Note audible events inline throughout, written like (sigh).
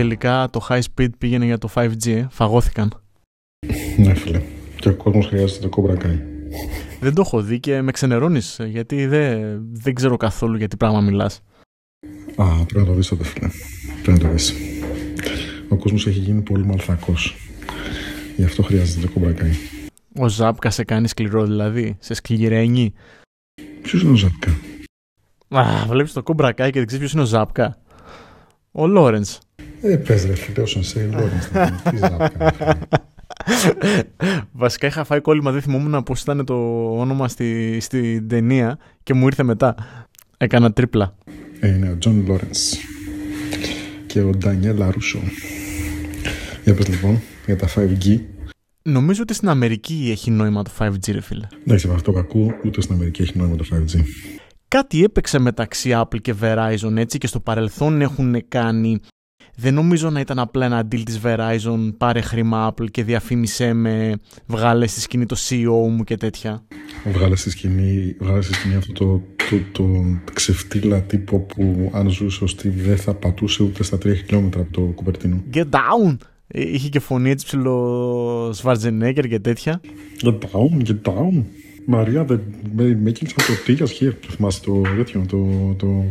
τελικά το high speed πήγαινε για το 5G, ε. φαγώθηκαν. Ναι, φίλε. Και ο κόσμος χρειάζεται το Cobra Kai. Δεν το έχω δει και με ξενερώνεις, γιατί δεν, δεν ξέρω καθόλου για τι πράγμα μιλάς. Α, πρέπει να το δεις τότε, φίλε. Πρέπει να το δεις. Ο κόσμος έχει γίνει πολύ μαλθακός. Γι' αυτό χρειάζεται το Cobra Kai. Ο Ζάπκα σε κάνει σκληρό δηλαδή, σε σκληραίνει. Ποιος είναι ο Ζάπκα; Α, βλέπεις το Cobra Kai και δεν ξέρεις ποιος είναι ο Ζάπκα. Ο Λόρενς. Ε, πες ρε φίλε, όσον σε Λόρεν. Τι Ζάπκα. φίλε. Βασικά είχα φάει κόλλημα, δεν θυμόμουν πώς ήταν το όνομα στη, στην ταινία και μου ήρθε μετά. Έκανα τρίπλα. Ε, είναι ο Τζον Λόρενς και ο Ντανιέλ Λαρούσο. Για πες λοιπόν για τα 5G. Νομίζω ότι στην Αμερική έχει νόημα το 5G, ρε φίλε. Εντάξει, με αυτό κακού, ούτε στην Αμερική έχει νόημα το 5G. Κάτι έπαιξε μεταξύ Apple και Verizon έτσι και στο παρελθόν έχουν κάνει. Δεν νομίζω να ήταν απλά ένα deal της Verizon πάρε χρήμα Apple και διαφήμισέ με βγάλε στη σκηνή το CEO μου και τέτοια. Βγάλε στη σκηνή, βγάλε στη σκηνή αυτό το, το, το, ξεφτύλα τύπο που αν ζούσε ο Steve δεν θα πατούσε ούτε στα 3 χιλιόμετρα από το Κουπερτίνο. Get down! Ε, Είχε και φωνή έτσι ψηλό Schwarzenegger και τέτοια. Get down, get down. Μαρία, δεν με, με έκυνε το τι here. Το θυμάσαι το τέτοιο, το... το...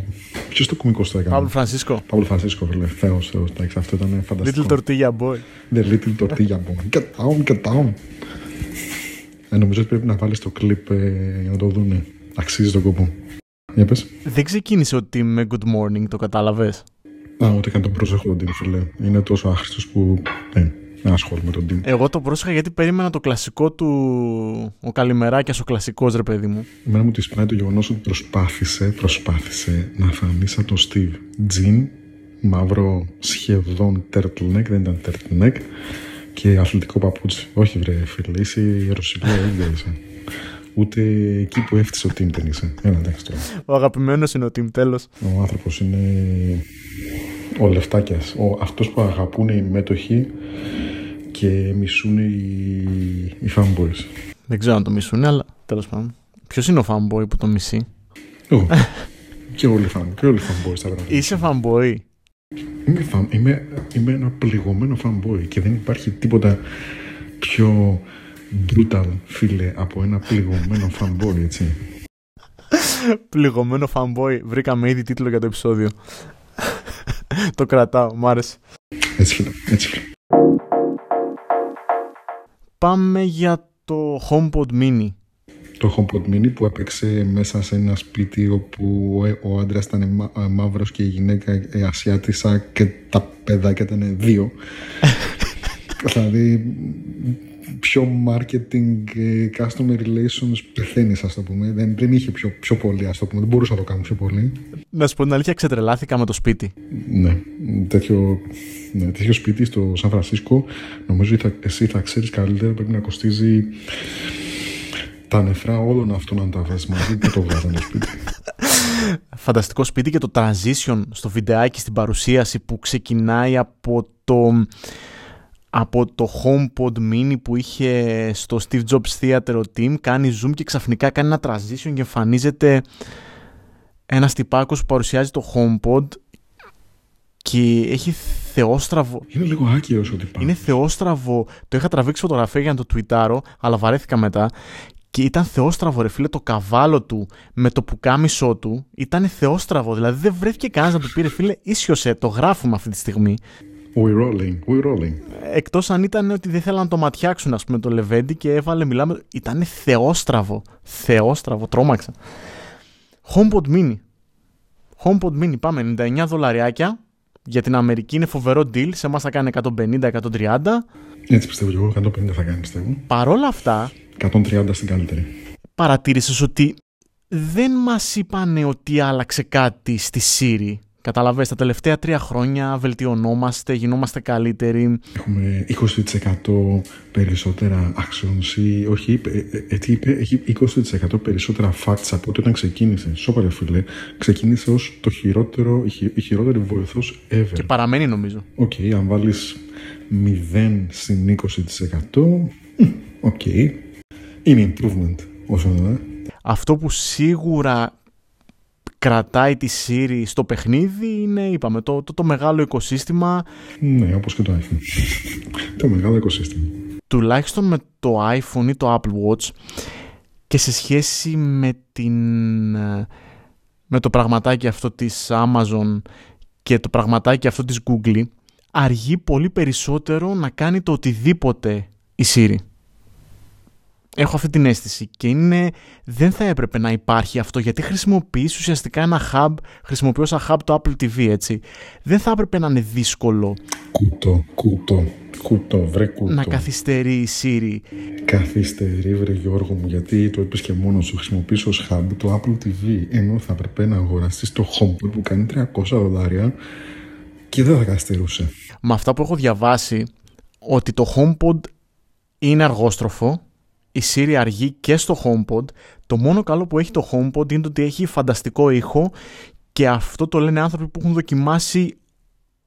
Ποιος το κομικός το έκανε; Παύλο Φρανσίσκο. Παύλο Φρανσίσκο, φίλε. Θεός, θεός. Εντάξει, αυτό ήταν φανταστικό. Little Tortilla Boy. The little tortilla boy. Get down, get down. Ε, νομίζω ότι πρέπει να βάλεις το κλιπ ε, για να το δούνε. Αξίζει τον κόπο. Για πες. Δεν ξεκίνησε ο team με Good Morning, το κατάλαβες; Α, ούτε καν τον πρόσεχω τον Team, φίλε. Είναι τόσο άχρηστος που ναι, δεν ασχολούμαι με τον Team. Εγώ το πρόσεχα γιατί περίμενα το κλασικό του. Ο Καλημεράκιας, ο κλασικός ρε παιδί μου. Εμένα μου τη σπάει το γεγονός ότι προσπάθησε, προσπάθησε να φανεί σαν τον Steve. Τζιν, μαύρο σχεδόν turtleneck, δεν ήταν turtleneck, και αθλητικό παπούτσι. Όχι, βρε φίλε, είσαι η Ρωσιλία ίδια είσαι. Ούτε εκεί που έφτιασε ο Team δεν είσαι. Έλα, εντάξει τώρα. Ο αγαπημένος είναι ο team, τέλος. Ο άνθρωπος είναι ο λεφτάκιας. Αυτός που αγαπούν οι μέτοχοι και μισούν οι, οι fanboys. Δεν ξέρω αν το μισούν, αλλά τέλος πάντων. Ποιος είναι ο fanboy που το μισεί; Ω, και όλοι οι fan- και όλοι οι fanboys θα γράφουν. Είσαι fanboy; Είμαι, fan, είμαι, είμαι ένα πληγωμένο fanboy και δεν υπάρχει τίποτα πιο brutal, φίλε, από ένα πληγωμένο fanboy, έτσι. Πληγωμένο fanboy. Βρήκαμε ήδη τίτλο για το επεισόδιο. (laughs) το κρατάω, μ' άρεσε. Έτσι, φίλε, έτσι, φίλε. Πάμε για το HomePod Mini. Το HomePod Mini που έπαιξε μέσα σε ένα σπίτι όπου ο, ο άντρας ήταν μα, ε, μαύρος και η γυναίκα ε, ασιάτισα και τα παιδάκια ήταν δύο. (laughs) δηλαδή πιο marketing ε, customer relations πεθαίνει ας το πούμε. Δεν, δεν είχε πιο, πιο πολύ ας το πούμε. Δεν μπορούσα να το κάνω πιο πολύ. Να σου πω την αλήθεια, ξετρελάθηκα με το σπίτι. ναι, τέτοιο, ναι, τέτοιο σπίτι στο Σαν Φρανσίσκο νομίζω ότι θα, εσύ θα ξέρεις καλύτερα πρέπει να κοστίζει τα νεφρά όλων αυτών να τα βάζεις μαζί και το βγάζανε το σπίτι. (laughs) Φανταστικό σπίτι και το transition στο βιντεάκι στην παρουσίαση που ξεκινάει από το από το HomePod Mini που είχε στο Steve Jobs Theater ο Tim κάνει zoom και ξαφνικά κάνει ένα transition και εμφανίζεται ένας τυπάκος που παρουσιάζει το HomePod και έχει θεόστραβο είναι λίγο άκυρος ότι πάει είναι θεόστραβο. Το είχα τραβήξει φωτογραφία για να το τουιτάρω, αλλά βαρέθηκα μετά. Και ήταν θεόστραβο, ρε φίλε, το καβάλο του με το πουκάμισό του ήταν θεόστραβο. Δηλαδή δεν βρέθηκε κανένας να του πει, ρε φίλε, ίσιοσε, το γράφουμε αυτή τη στιγμή. We're rolling, we're rolling Εκτός αν ήταν ότι δεν θέλαν να το ματιάξουν, ας πούμε, το Λεβέντι και έβαλε, μιλάμε. Ήταν θεόστραβο. Θεόστραβο, τρόμαξα. HomePod Mini. HomePod Mini, πάμε 99 δολαριάκια. Για την Αμερική είναι φοβερό deal. Σε εμάς θα κάνει 150-130. έτσι πιστεύω και εγώ 150 θα κάνει πιστεύω Παρόλα αυτά, 130 στην καλύτερη παρατήρησες ότι δεν μας είπανε ότι άλλαξε κάτι στη Siri. Καταλαβες, τα τελευταία τρία χρόνια βελτιωνόμαστε, γινόμαστε καλύτεροι. Έχουμε 20% περισσότερα actions ή όχι, είπε, ε, ε, τι είπε, έχει 20% περισσότερα facts από ό,τι όταν ξεκίνησε. Σώπα ρε φίλε, ξεκίνησε ως το χειρότερο, η, χει- η χειρότερη βοηθός ever. Και παραμένει νομίζω. Οκ, αν βάλεις 0 συν 20%, μ, οκ, είναι improvement όσο να είναι. Αυτό που σίγουρα κρατάει τη Siri στο παιχνίδι είναι, είπαμε, το, το, το μεγάλο οικοσύστημα. Ναι, όπως και το iPhone. το μεγάλο οικοσύστημα. Τουλάχιστον με το iPhone ή το Apple Watch και σε σχέση με, την, με το πραγματάκι αυτό της Amazon και το πραγματάκι αυτό της Google αργεί πολύ περισσότερο να κάνει το οτιδήποτε η Siri. Έχω αυτή την αίσθηση και είναι, δεν θα έπρεπε να υπάρχει αυτό γιατί χρησιμοποιείς ουσιαστικά ένα hub, χρησιμοποιώς σαν hub το Apple TV έτσι. Δεν θα έπρεπε να είναι δύσκολο. Κούτο, κούτο, κούτο, βρε κούτο. Να καθυστερεί η Siri. Καθυστερεί βρε Γιώργο μου γιατί το είπες και μόνος σου χρησιμοποιείς ως hub το Apple TV ενώ θα έπρεπε να αγοραστείς το HomePod που κάνει 300 δολάρια και δεν θα καθυστερούσε. Με αυτά που έχω διαβάσει ότι το HomePod είναι αργόστροφο η Siri αργεί και στο HomePod. Το μόνο καλό που έχει το HomePod είναι ότι έχει φανταστικό ήχο και αυτό το λένε άνθρωποι που έχουν δοκιμάσει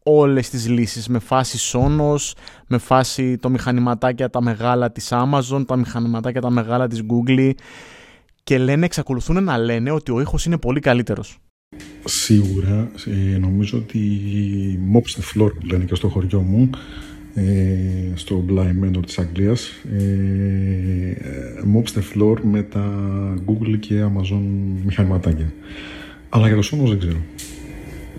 όλες τις λύσεις με φάση Sonos, με φάση το μηχανηματάκια τα μεγάλα της Amazon, τα μηχανηματάκια τα μεγάλα της Google και λένε, εξακολουθούν να λένε ότι ο ήχος είναι πολύ καλύτερος. Σίγουρα, ε, νομίζω ότι Mops the Floor που λένε και στο χωριό μου ε, στο Blind Mentor της Αγγλίας. Ε, Mops the Floor με τα Google και Amazon μηχανηματάκια. Αλλά για το Sonos δεν ξέρω.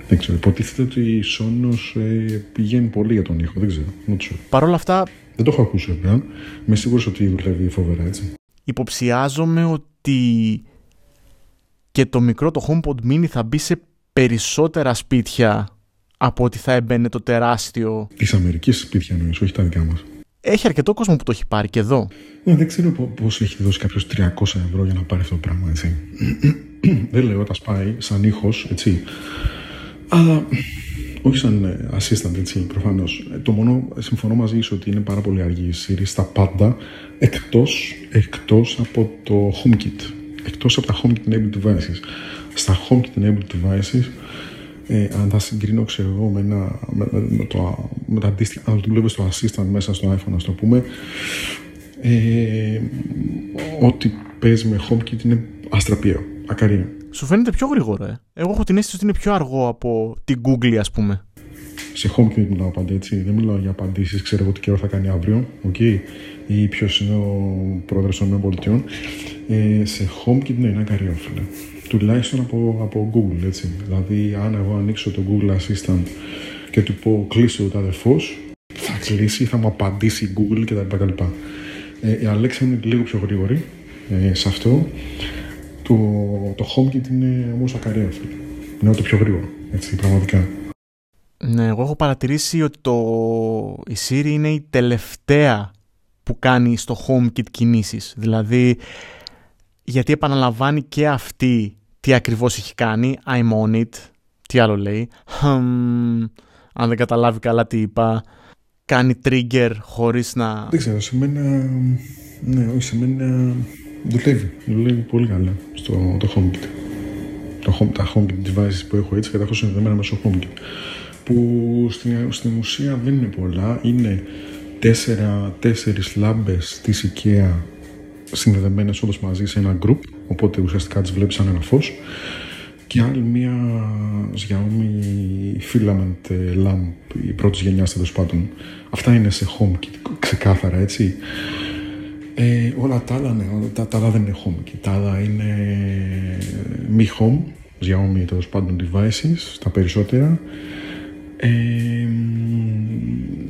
Δεν ξέρω, υποτίθεται ότι η Sonos ε, πηγαίνει πολύ για τον ήχο, δεν ξέρω, Παρ' όλα αυτά... Δεν το έχω ακούσει βέβαια, είμαι σίγουρος ότι δουλεύει φοβερά έτσι. Υποψιάζομαι ότι και το μικρό το HomePod Mini θα μπει σε περισσότερα σπίτια από ότι θα έμπαινε το τεράστιο. Της Αμερικής σπίτια εννοείς, όχι τα δικά μας. Έχει αρκετό κόσμο που το έχει πάρει και εδώ. Ναι, δεν ξέρω πώς έχει δώσει κάποιος 300 ευρώ για να πάρει αυτό το πράγμα, έτσι. (clears throat) δεν λέω τα σπάει σαν ήχος, έτσι. Αλλά όχι σαν ε, assistant, έτσι, προφανώς. Ε, το μόνο, συμφωνώ μαζί σου ότι είναι πάρα πολύ αργή η Siri στα πάντα, εκτός εκτός από το HomeKit. Εκτός από τα HomeKit Enabled Devices. Στα HomeKit Enabled Devices ε, αν τα συγκρίνω ξέρω εγώ με, ένα, με, με, το, με τα αντίστοιχα αν δουλεύει στο assistant μέσα στο iPhone ας το πούμε. Ε, ό,τι παίζει με HomeKit είναι αστραπείο, ακαρία Σου φαίνεται πιο γρήγορο ε; Εγώ έχω την αίσθηση ότι είναι πιο αργό από την Google ας πούμε. Σε HomeKit μιλάω πάντα έτσι. Δεν μιλάω για απαντήσεις, ξέρω εγώ τι καιρό θα κάνει αύριο, okay, ή ποιος είναι ο πρόεδρος των ΗΠΑ. Ε, σε HomeKit ναι, είναι ακαρίο, φίλε τουλάχιστον από, από Google, έτσι. Δηλαδή, αν εγώ ανοίξω το Google Assistant και του πω κλείσει το τάδε φως, θα κλείσει, θα μου απαντήσει η Google κτλ. Ε, η Alexa είναι λίγο πιο γρήγορη ε, σε αυτό. Το, το HomeKit είναι όμως ακαραίο, Είναι το πιο γρήγορο, έτσι, πραγματικά. Ναι, εγώ έχω παρατηρήσει ότι το... η Siri είναι η τελευταία που κάνει στο HomeKit κινήσεις. Δηλαδή, γιατί επαναλαμβάνει και αυτή τι ακριβώς έχει κάνει, I'm on it, τι άλλο λέει, αν δεν καταλάβει καλά τι είπα, κάνει trigger χωρίς να... Δεν ξέρω, σε μένα, ναι, όχι, σε μένα δουλεύει, δουλεύει πολύ καλά στο το HomeKit. Το home, τα HomeKit devices που έχω έτσι και τα έχω συνδεδεμένα μέσω HomeKit που στην, στην ουσία δεν είναι πολλά, είναι τέσσερα, τέσσερις λάμπες της IKEA συνδεδεμένες όλες μαζί σε ένα group οπότε ουσιαστικά τις βλέπεις σαν ένα φως. Και άλλη μία Xiaomi filament lamp η πρώτης γενιάς τέλος πάντων. Αυτά είναι σε home kit ξεκάθαρα έτσι. Ε, όλα τα άλλα ναι, όλα τα, τα άλλα δεν είναι home kit. Τα άλλα είναι Mi Home Xiaomi τέλος πάντων devices τα περισσότερα. Ε,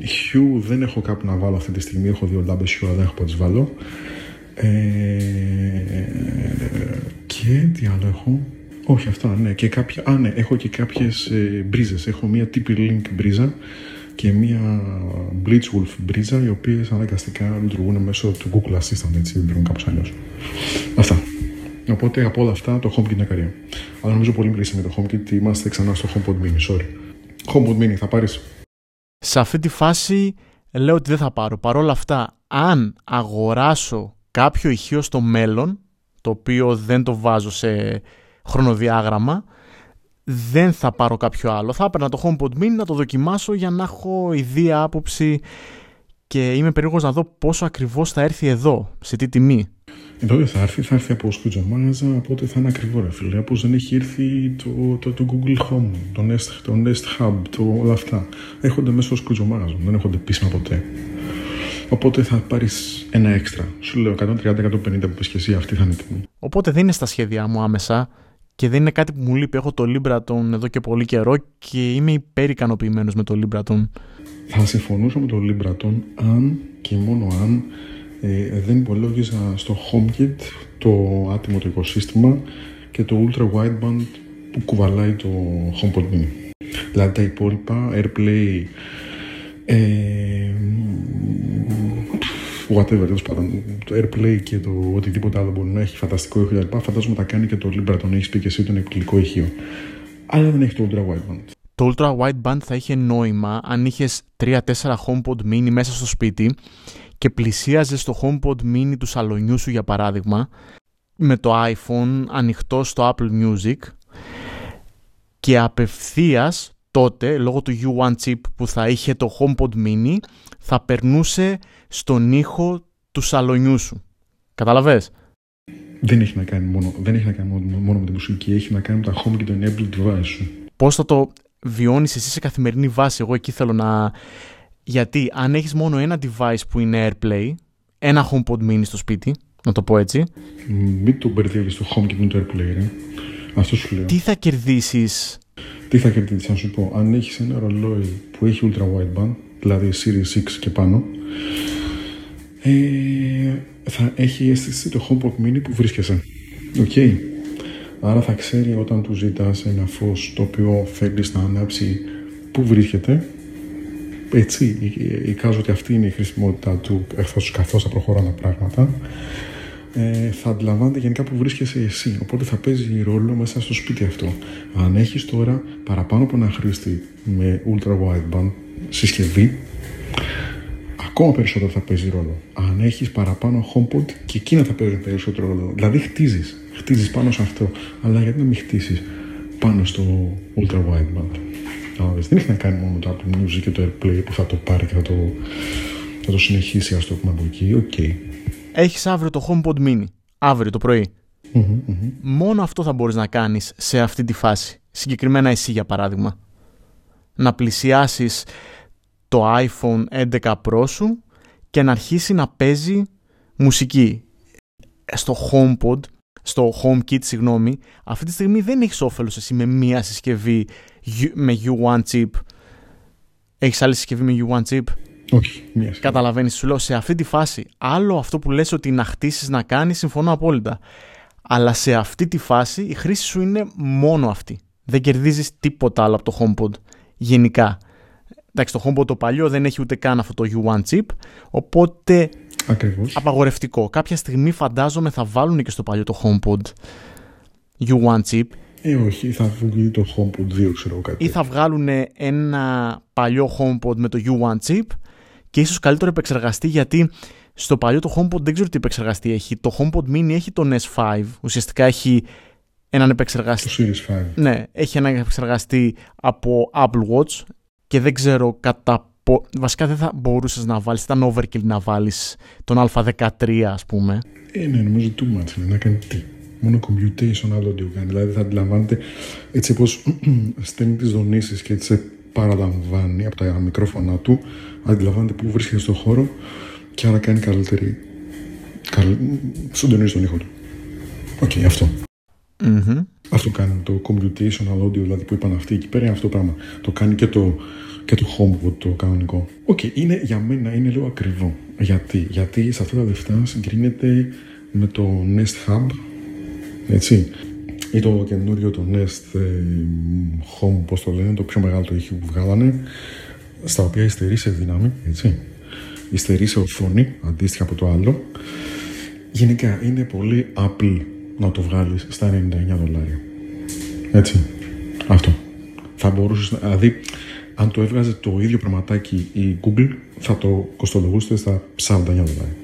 Hue δεν έχω κάπου να βάλω αυτή τη στιγμή. Έχω δύο λάμπες Hue αλλά δεν έχω που τις βάλω. ε, και τι άλλο έχω; Όχι, αυτά, ναι. Και κάποια, α, ναι, έχω και κάποιες ε, μπρίζες. Έχω μία TP-Link μπρίζα και μία Blitzwolf μπρίζα, οι οποίες αναγκαστικά λειτουργούν μέσω του Google Assistant, έτσι, δεν λειτουργούν κάπως αλλιώς. Αυτά. Οπότε από όλα αυτά το HomeKit είναι καρία. Αλλά νομίζω πολύ μιλήσαμε με το HomeKit, είμαστε ξανά στο HomePod Mini, sorry. HomePod Mini, θα πάρεις. Σε αυτή τη φάση λέω ότι δεν θα πάρω. Παρ' όλα αυτά, αν αγοράσω κάποιο ηχείο στο μέλλον, το οποίο δεν το βάζω σε χρονοδιάγραμμα, δεν θα πάρω κάποιο άλλο. Θα έπαιρνα το HomePod Mini να το δοκιμάσω για να έχω ιδία άποψη και είμαι περίεργος να δω πόσο ακριβώς θα έρθει εδώ, σε τι τιμή. Εδώ δεν θα έρθει, θα έρθει από Scrooge Μάγαζα, οπότε θα είναι ακριβό ρε φίλε. Όπως δεν έχει έρθει το, το, το Google Home, το Nest, το Nest Hub, το, όλα αυτά. Έχονται μέσα στο Scrooge Μάγαζα, δεν έχονται επίσημα ποτέ. Οπότε θα πάρεις ένα έξτρα. Σου λέω 130-150 που πεις και εσύ, αυτή θα είναι η τιμή. Οπότε δεν είναι στα σχέδιά μου άμεσα και δεν είναι κάτι που μου λείπει. Έχω το Libraton εδώ και πολύ καιρό και είμαι υπερικανοποιημένος με το Libraton. Θα συμφωνούσα με το Libraton αν και μόνο αν ε, δεν υπολόγιζα στο HomeKit το άτιμο το οικοσύστημα και το Ultra Wideband που κουβαλάει το HomePod Mini. Δηλαδή τα υπόλοιπα, AirPlay, ε, whatever, τέλος πάντων, το AirPlay και το οτιδήποτε άλλο μπορεί να έχει φανταστικό ήχο κλπ. Φαντάζομαι τα κάνει και το Libra, τον έχεις πει και εσύ, τον εκπληκτικό ηχείο. Αλλά δεν έχει το Ultra Wideband. Το Ultra Wideband θα είχε νόημα αν είχες 3-4 HomePod mini μέσα στο σπίτι και πλησίαζες στο HomePod mini του σαλονιού σου για παράδειγμα με το iPhone ανοιχτό στο Apple Music και απευθείας τότε λόγω του U1 chip που θα είχε το HomePod mini θα περνούσε στον ήχο του σαλονιού σου. Καταλαβες; Δεν έχει να κάνει μόνο, δεν έχει να κάνει μόνο, μόνο με τη μουσική, έχει να κάνει με τα home και το enabled device σου. Πώς θα το βιώνεις εσύ σε καθημερινή βάση, εγώ εκεί θέλω να... Γιατί αν έχεις μόνο ένα device που είναι AirPlay, ένα HomePod mini στο σπίτι, να το πω έτσι. Μην το μπερδεύεις το home και το AirPlay, ρε. Αυτό σου λέω. Τι θα κερδίσεις; Τι θα κερδίσεις, να σου πω. Αν έχεις ένα ρολόι που έχει ultra wideband, δηλαδή Series 6 και πάνω, ε, θα έχει αίσθηση το HomePod Mini που βρίσκεσαι. OK. Okay. Άρα θα ξέρει όταν του ζητάς ένα φως το οποίο θέλεις να ανάψει που βρίσκεται. Έτσι, εικάζω ότι αυτή είναι η χρησιμότητά του καθώς θα προχωράνε πράγματα ε, θα αντιλαμβάνεται γενικά που βρίσκεσαι εσύ. Οπότε θα παίζει ρόλο μέσα στο σπίτι αυτό. Αν έχεις τώρα παραπάνω από ένα χρήστη με ultra wideband συσκευή, ακόμα περισσότερο θα παίζει ρόλο. Αν έχεις παραπάνω HomePod και εκείνα θα παίζουν περισσότερο ρόλο. Δηλαδή χτίζεις. Χτίζεις πάνω σε αυτό. Αλλά γιατί να μην χτίσεις πάνω στο ultra wideband; Δεν έχει να κάνει μόνο το Apple Music και το AirPlay που θα το πάρει και θα το, θα το συνεχίσει, ας το πούμε από εκεί. OK. Okay έχεις αύριο το HomePod Mini, αύριο το πρωι Μόνο αυτό θα μπορείς να κάνεις σε αυτή τη φάση. Συγκεκριμένα εσύ για παράδειγμα. Να πλησιάσεις το iPhone 11 Pro σου και να αρχίσει να παίζει μουσική. Στο HomePod, στο HomeKit, συγγνώμη, αυτή τη στιγμή δεν έχεις όφελος εσύ με μία συσκευή με U1 chip. Έχεις άλλη συσκευή με U1 chip; Όχι, μία Καταλαβαίνεις, σου λέω σε αυτή τη φάση. Άλλο αυτό που λες ότι να χτίσεις να κάνεις, συμφωνώ απόλυτα. Αλλά σε αυτή τη φάση η χρήση σου είναι μόνο αυτή. Δεν κερδίζεις τίποτα άλλο από το HomePod. Γενικά. Εντάξει, το HomePod το παλιό δεν έχει ούτε καν αυτό το U1 chip. Οπότε. Ακριβώς. Απαγορευτικό. Κάποια στιγμή φαντάζομαι θα βάλουν και στο παλιό το HomePod U1 chip ε, όχι, θα βγει το HomePod 2, ξέρω κάτι. Ή θα βγάλουν ένα παλιό HomePod με το U1 chip και ίσως καλύτερο επεξεργαστή γιατί στο παλιό το HomePod δεν ξέρω τι επεξεργαστή έχει. Το HomePod Mini έχει το S5, ουσιαστικά έχει έναν επεξεργαστή. Το Series 5. Ναι, έχει έναν επεξεργαστή από Apple Watch και δεν ξέρω κατά πο... Βασικά δεν θα μπορούσες να βάλεις, ήταν overkill να βάλεις τον Α13, ας πούμε. Ε, ναι, νομίζω too much είναι να κάνει τι. Μόνο computation audio κάνει. Δηλαδή θα αντιλαμβάνεται έτσι όπω (clears throat) στέλνει τις δονήσεις και έτσι παραλαμβάνει από τα μικρόφωνα του, αντιλαμβάνεται πού βρίσκεται στον χώρο και άρα κάνει καλύτερη. Καλ... Συντονίζει τον ήχο του. OK, okay, αυτό. Mm-hmm. Αυτό κάνει το computational audio, δηλαδή που είπαν αυτοί εκεί πέρα, είναι αυτό το πράγμα. Το κάνει και το, και το HomePod το κανονικό. OK, okay, είναι, για μένα είναι λίγο ακριβό. Γιατί, Γιατί σε αυτά τα λεφτά συγκρίνεται με το Nest Hub, έτσι, ή το καινούριο το Nest ε, Home, πώς το λένε, το πιο μεγάλο το ήχο που βγάλανε, στα οποία υστερεί σε δύναμη, έτσι. Υστερεί σε οθόνη, αντίστοιχα από το άλλο. Γενικά είναι πολύ απλή να το βγάλεις στα 99 δολάρια. Έτσι. Αυτό. Θα μπορούσες, δηλαδή, αν το έβγαζε το ίδιο πραγματάκι η Google, θα το κοστολογούσε στα 49 δολάρια.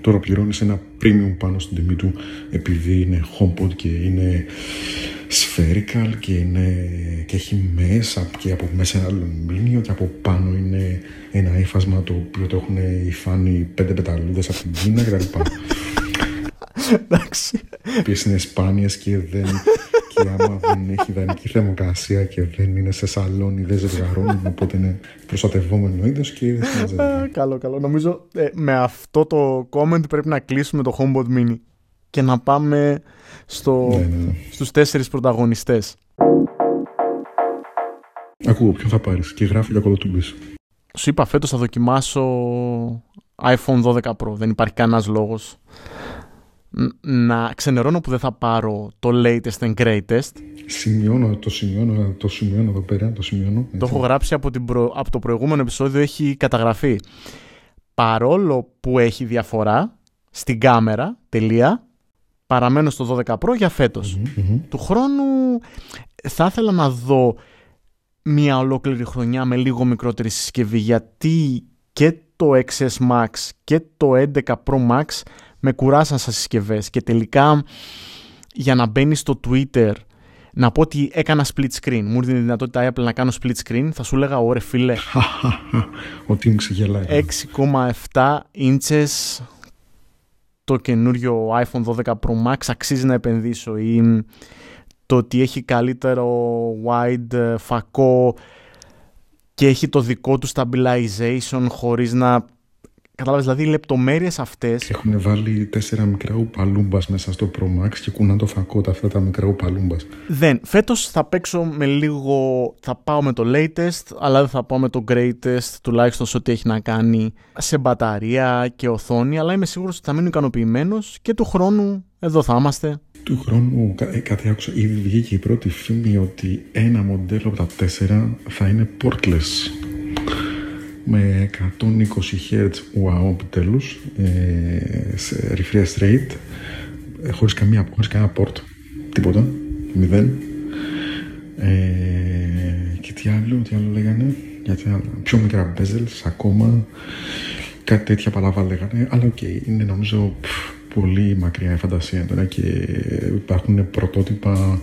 Τώρα πληρώνεις ένα premium πάνω στην τιμή του επειδή είναι HomePod και είναι spherical και, είναι, και έχει μέσα και από μέσα ένα αλουμίνιο και από πάνω είναι ένα ύφασμα το οποίο το έχουν υφάνει πέντε πεταλούδες από την Κίνα κτλ. Εντάξει. Οποίες είναι σπάνιες και δεν και άμα δεν έχει ιδανική θερμοκρασία και δεν είναι σε σαλόνι δεν ζευγαρώνουν οπότε είναι προστατευόμενο είδος και δεν συμμαζεύεται. καλό, καλό. Νομίζω ε, με αυτό το comment πρέπει να κλείσουμε το HomePod Mini και να πάμε στο, Ναι, ναι, ναι. στους τέσσερις πρωταγωνιστές. Ακούω ποιον θα πάρεις; Και γράφει για κολοτούμπης. Σου είπα φέτος θα δοκιμάσω iPhone 12 Pro. Δεν υπάρχει κανένας λόγος Ν- να ξενερώνω που δεν θα πάρω το latest and greatest. Σημειώνω, το σημειώνω, το σημειώνω εδώ πέρα, το σημειώνω. Το έτσι. έχω γράψει από, την προ- από το προηγούμενο επεισόδιο, έχει καταγραφεί. Παρόλο που έχει διαφορά στην κάμερα, τελεία, παραμένω στο 12 Pro για φέτος. Μμμ, μμμ. Του χρόνου θα ήθελα να δω μια ολόκληρη χρονιά με λίγο μικρότερη συσκευή γιατί και το XS Max και το 11 Pro Max με κουράσαν σαν συσκευές και τελικά για να μπαίνει στο Twitter να πω ότι έκανα split screen. Μου ήρθε η δυνατότητα η Apple να κάνω split screen. Θα σου έλεγα, ωραία φίλε, (laughs) Ο Tim ξεγελάει. 6,7 inches το καινούριο iPhone 12 Pro Max αξίζει να επενδύσω ή το ότι έχει καλύτερο wide ε, φακό και έχει το δικό του stabilization χωρίς να κατάλαβες δηλαδή οι λεπτομέρειες αυτές Έχουν βάλει τέσσερα μικρά ουπαλούμπας μέσα στο Pro Max και κουνάνε το φακό τα αυτά τα μικρά ουπαλούμπας. δεν φέτος θα παίξω με λίγο θα πάω με το latest αλλά δεν θα πάω με το greatest τουλάχιστον σε ό,τι έχει να κάνει σε μπαταρία και οθόνη αλλά είμαι σίγουρος ότι θα μείνω ικανοποιημένος και του χρόνου εδώ θα είμαστε Του χρόνου, κα- ε, κάτι άκουσα, ήδη βγήκε η πρώτη φήμη ότι ένα μοντέλο από τα τέσσερα θα είναι portless. Με 120 Hz wow επιτέλους, ε, σε refresh rate, ε, χωρίς, καμία, χωρίς κανένα port, τίποτα, μηδέν. Ε, και τι άλλο, τι άλλο λέγανε, γιατί άλλο, πιο μικρά bezels ακόμα, κάτι τέτοια παλαβά λέγανε, αλλά οκ, είναι νομίζω πφ, πολύ μακριά η φαντασία τώρα και υπάρχουν πρωτότυπα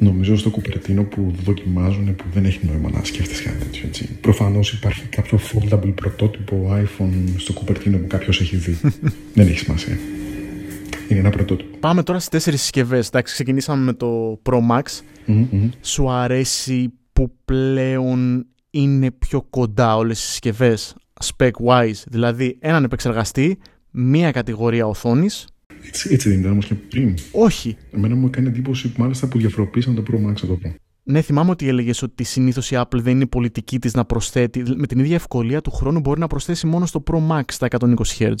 νομίζω στο Κουπερτίνο που δοκιμάζουν που δεν έχει νόημα να σκέφτεσαι κάτι τέτοιο έτσι. Προφανώς υπάρχει κάποιο foldable πρωτότυπο iPhone στο Κουπερτίνο που κάποιος έχει δει. (laughs) δεν έχει σημασία. Είναι ένα πρωτότυπο. Πάμε τώρα στις τέσσερις συσκευές. Εντάξει, ξεκινήσαμε με το Pro Max. Μμμ, μμμ. Σου αρέσει που πλέον είναι πιο κοντά όλες οι συσκευές spec-wise. Δηλαδή έναν επεξεργαστή, μία κατηγορία οθόνης. Έτσι, έτσι δεν ήταν όμως και πριν. Όχι. Εμένα μου έκανε εντύπωση που μάλιστα που διαφοροποίησαν το Pro Max από το Pro. Ναι, θυμάμαι ότι έλεγες ότι συνήθως η Apple δεν είναι πολιτική της να προσθέτει. Με την ίδια ευκολία του χρόνου μπορεί να προσθέσει μόνο στο Pro Max τα 120 Hz.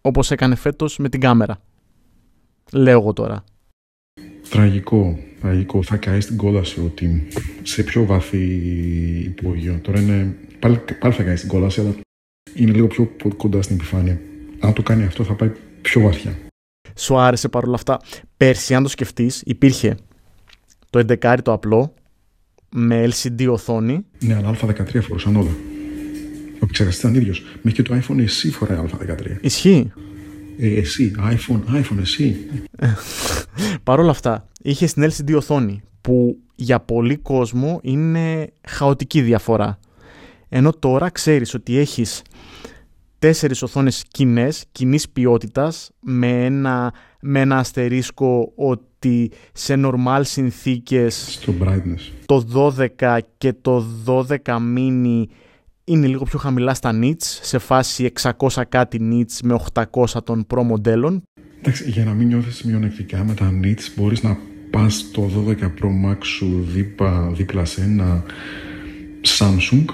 Όπως έκανε φέτος με την κάμερα. Λέω εγώ τώρα. Τραγικό, τραγικό. Θα καεί στην κόλαση ο Tim. Σε πιο βαθύ υπόγειο. Τώρα είναι. Πάλι, πάλι θα καεί στην κόλαση, αλλά είναι λίγο πιο κοντά στην επιφάνεια. Αν το κάνει αυτό, θα πάει πιο βαθιά. Σου άρεσε παρόλα αυτά. Πέρσι, αν το σκεφτείς, υπήρχε το 11 το απλό με LCD οθόνη. Ναι, αλλά Α13 φορούσαν όλα. Ο επεξεργαστή ήταν ίδιος. Μέχρι και το iPhone εσύ φοράει Α13. Ισχύει. Ε, εσύ, iPhone, iPhone, εσύ. (laughs) Παρ' όλα αυτά, είχε την LCD οθόνη που για πολύ κόσμο είναι χαοτική διαφορά. Ενώ τώρα ξέρεις ότι έχεις τέσσερις οθόνες κοινέ, κοινής ποιότητας, με ένα, με ένα αστερίσκο ότι σε normal συνθήκες Στο brightness. το 12 και το 12 mini είναι λίγο πιο χαμηλά στα nits, σε φάση 600 κάτι nits με 800 των Pro μοντέλων. Εντάξει, για να μην νιώθεις μειονεκτικά με τα nits, μπορείς να πας το 12 Pro Max σου δίπα, δίπλα σε ένα Samsung,